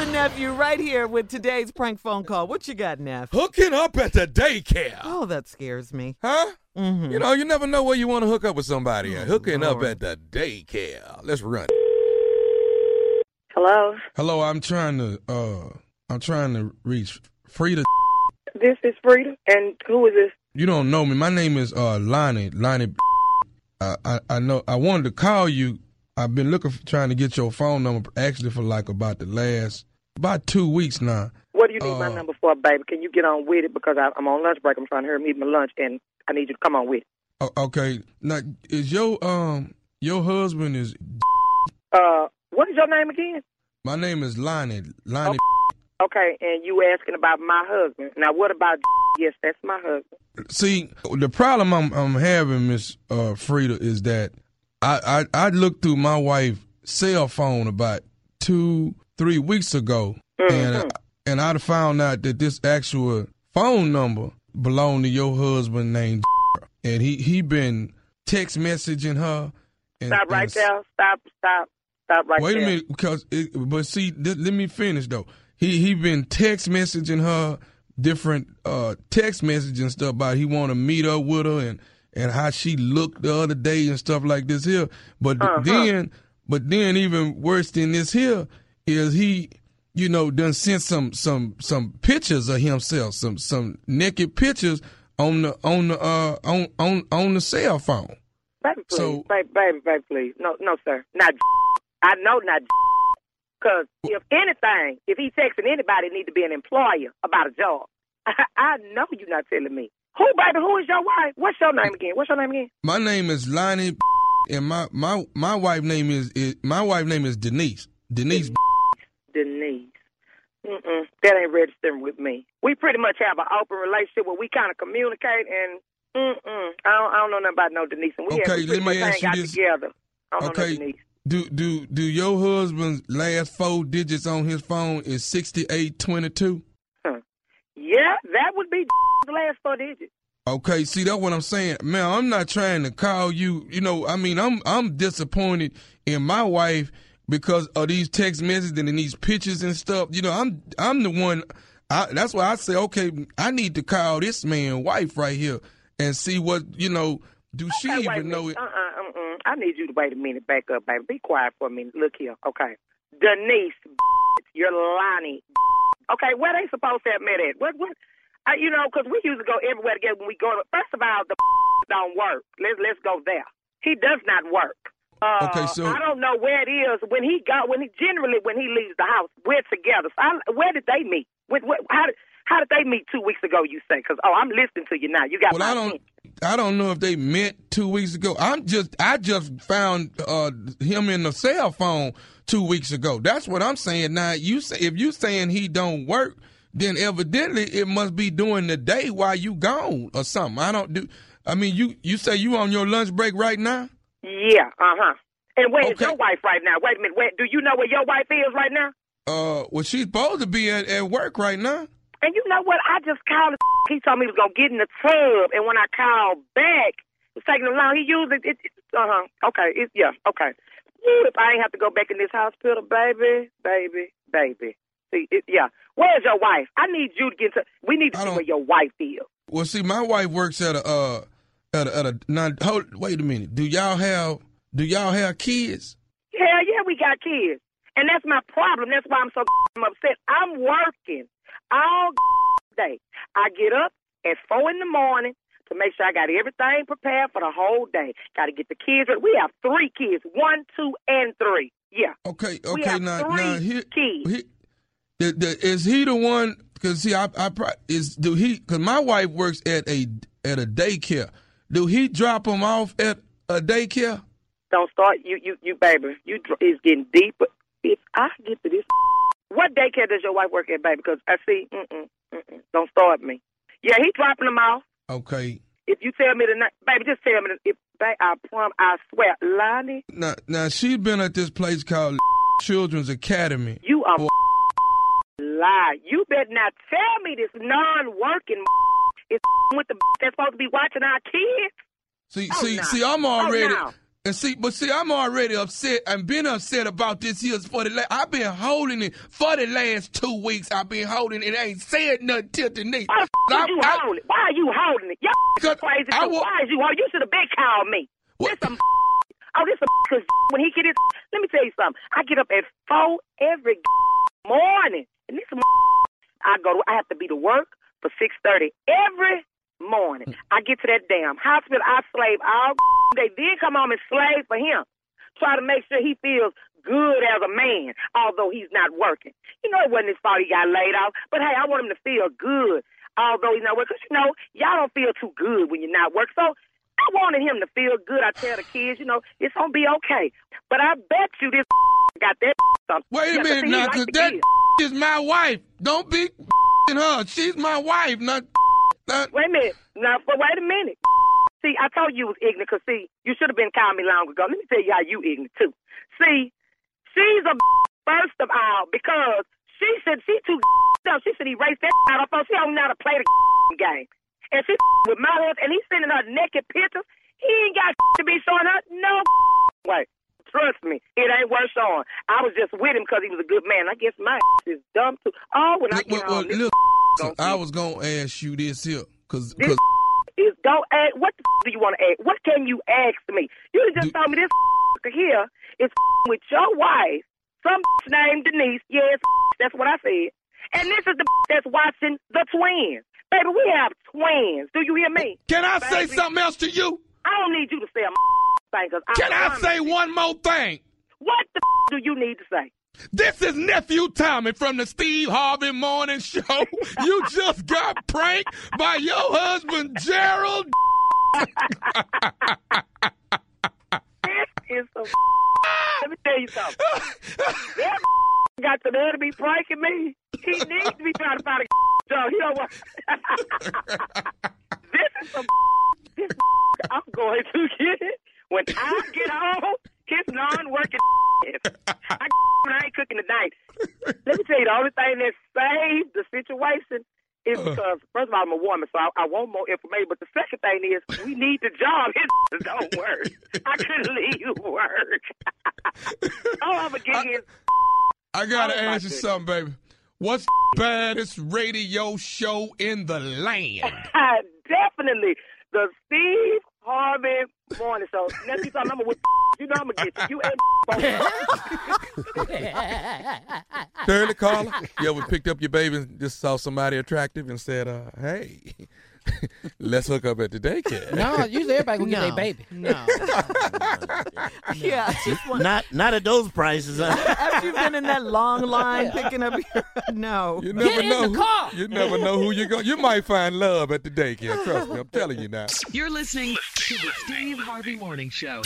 and nephew right here with today's prank phone call. What you got, Neff? Hooking up at the daycare. Oh, that scares me. Huh? Mm-hmm. You know, you never know where you want to hook up with somebody. at. Hooking up at the daycare. Let's run. Hello, Hello, I'm trying to uh I'm trying to reach Frida. this is Frida, and who is this? You don't know me. My name is uh Lonnie. Lonnie I, I I know I wanted to call you. I've been looking for trying to get your phone number actually for like about the last about two weeks now. What do you need my Uh, number for, baby? Can you get on with it because I, I'm on lunch break. I'm trying to hurry me eat my lunch, and I need you to come on with it. Okay. Now is your um your husband is Uh, what is your name again? my name is Lonnie. Lonnie Okay, and you asking about my husband. Now, what about? Yes, that's my husband. See, the problem I'm I'm having, Miss uh, Frida, is that I, I I looked through my wife's cell phone about two three weeks ago, and and I'd found out that this actual phone number belonged to your husband named, and he he been text messaging her. And, Stop right and- there. Stop. Stop. Stop right Wait there. a minute, because it, but see, th- let me finish though. He he been text messaging her different uh text messages and stuff about he want to meet up with her and and how she looked the other day and stuff like this here. But Uh-huh. then, but then even worse than this here is he, you know, done sent some some some pictures of himself, some some naked pictures on the on the uh on on on the cell phone. Baby, please. So- baby, baby, baby, please. No, no, sir. Not. I know not. Because if anything, if he's texting anybody, it need to be an employer about a job. I, know you're not telling me. Who, baby? Who is your wife? What's your name again? What's your name again? My name is Lonnie, and my my my wife name is, is my wife name is Denise. Denise. Denise. Mm-mm, that ain't registering with me. We pretty much have an open relationship where we kind of communicate, and mm-mm, I don't, I don't know nothing about no Denise. And we, have, Okay, we let me ask you this. together. Okay. no Do do do your husband's last four digits on his phone is sixty eight twenty two? huh Yeah, that would be the last four digits. Okay, see that's what I'm saying, man. I'm not trying to call you. You know, I mean, I'm I'm disappointed in my wife because of these text messages and these pictures and stuff. You know, I'm I'm the one. I, that's why I say, okay, I need to call this man wife right here and see what you know. Do she Okay, a even know it? Uh-uh, uh-uh. I need you to wait a minute. Back up, baby. Be quiet for a minute. Look here. Okay. Denise, you're Lonnie. Okay, where they supposed to have met at? What, what? Uh, you know, 'cause we used to go everywhere together when we go to. First of all, the don't work. Let's let's go there. He does not work. Uh, Okay, so- I don't know where it is when he got when he generally when he leaves the house. We're together. So I, where did they meet? With, what, how did how did they meet two weeks ago? You say? Because oh, I'm listening to you now. You got Well, my I don't. I don't know if they met two weeks ago. I'm just. I just found uh, him in the cell phone two weeks ago. That's what I'm saying. Now, you say if you saying he don't work, then evidently it must be during the day while you gone or something. I don't do. I mean, you you say you on your lunch break right now? Yeah, uh huh. And where is Okay. your wife right now? Wait a minute. Where, do you know where your wife is right now? Uh, well, she's supposed to be at, at work right now. And you know what? I just called. He told me he was gonna get in the tub, and when I called back, it's taking him long. He used it. it, it uh huh. Okay. It, yeah. Okay. If I ain't have to go back in this hospital, baby, baby, baby. See, it, yeah. Where's your wife? I need you to get to. We need to see where your wife is. Well, see, my wife works at a uh at a, at a now. Hold, wait a minute. Do y'all have do y'all have kids? Hell yeah, we got kids. And that's my problem. That's why I'm so upset. I'm working all day. I get up at four in the morning to make sure I got everything prepared for the whole day. Got to get the kids. ready. We have three kids one, two, and three. Yeah. Okay, okay. Now, three now, he, kids. He, the, the, is he the one? Because see, I, I is do he? Because my wife works at a at a daycare. Do he drop them off at a daycare? Don't start. You, you, you, baby. You it's getting deeper. If I get to this, what daycare does your wife work at, baby? Because I see. Mm-mm, mm-mm. Don't start me. Yeah, he dropping them off. Okay. If you tell me tonight, baby, just tell me. If babe, I prom, I swear, Lonnie, Now, now she's been at this place called Children's Academy. you are lie. You better not tell me this non-working is with the that's supposed to be watching our kids. See, Oh, see, no. see, I'm Oh, already. no. And see, but see, I'm already upset and been upset about this here for the last. I've been holding it for the last two weeks. I've been holding it. I Ain't said nothing till Denise. Why the f- I- you I- holding it? Why are you holding it? Y'all Cause crazy. I wa- Why is you holding? You should have been called me. What? This some oh, this some because when he get his. Let me tell you something. I get up at four every morning, and this I go to. I have to be to work for six thirty every morning. I get to that damn hospital. I slave all day. Then come home and slave for him. Try to make sure he feels good as a man, although he's not working. You know, it wasn't his fault he got laid off. But hey, I want him to feel good, although he's not working. Because, you know, y'all don't feel too good when you're not working. So I wanted him to feel good. I tell the kids, you know, it's going to be okay. But I bet you this got that something. Wait a minute now, like cause that. Is my wife. Don't be her. She's my wife, not. not Wait a minute. Now, but wait a minute. See, I told you was ignorant because, see, you should have been calling me long ago. Let me tell you how you ignorant, too. See, she's a first of all because she said she too dumb. She should erase that out of her. She don't know how to play the game. And she with my husband, and he's sending her naked pictures. He ain't got to be showing her no way. Trust me, it ain't worth showing. I was just with him because he was a good man. I guess my is dumb too. Oh, when I get well, well, home, look, gonna I was gonna ask you this here, cause, This 'cause is go ask what the do you want to ask? What can you ask me? You just Do- told me this here is with your wife, some named Denise. Yes, that's what I said. And this is the that's watching the twins. Baby, we have twins. Do you hear me? can I say something else to you? I don't need you to say a thing. Can I promise say you. one more thing? What the do you need to say? This is nephew Tommy from the Steve Harvey Morning Show. You just got pranked by your husband Gerald. This is some. Let me tell you something. That got the nerve to be pranking me. He needs to be trying to find a job. He don't want. this is some. This I'm going to get it when I get home. His non-working. I I ain't cooking tonight. Let me tell you, the only thing that saved the situation is uh. because first of all I'm a woman, so I, I want more information. But the second thing is we need the job. His don't work. I couldn't leave work. oh, I'm gonna get his. I gotta Oh, ask you goodness. something, baby. What's the baddest radio show in the land? Definitely the Steve Harvey Morning Show. Next something, I'm gonna. You know I'm gonna get you. You both. Shirley Carla, you ever picked up your baby and just saw somebody attractive and said, uh, hey, let's hook up at the daycare? No, usually everybody gonna get No. their baby. No. yeah, just one. Not not at those prices. huh? After you've been in that long line picking up your no. You never in know. the car. You never know who you're going. You might find love at the daycare. Trust me, I'm telling you now. You're listening to the Steve Harvey Morning Show.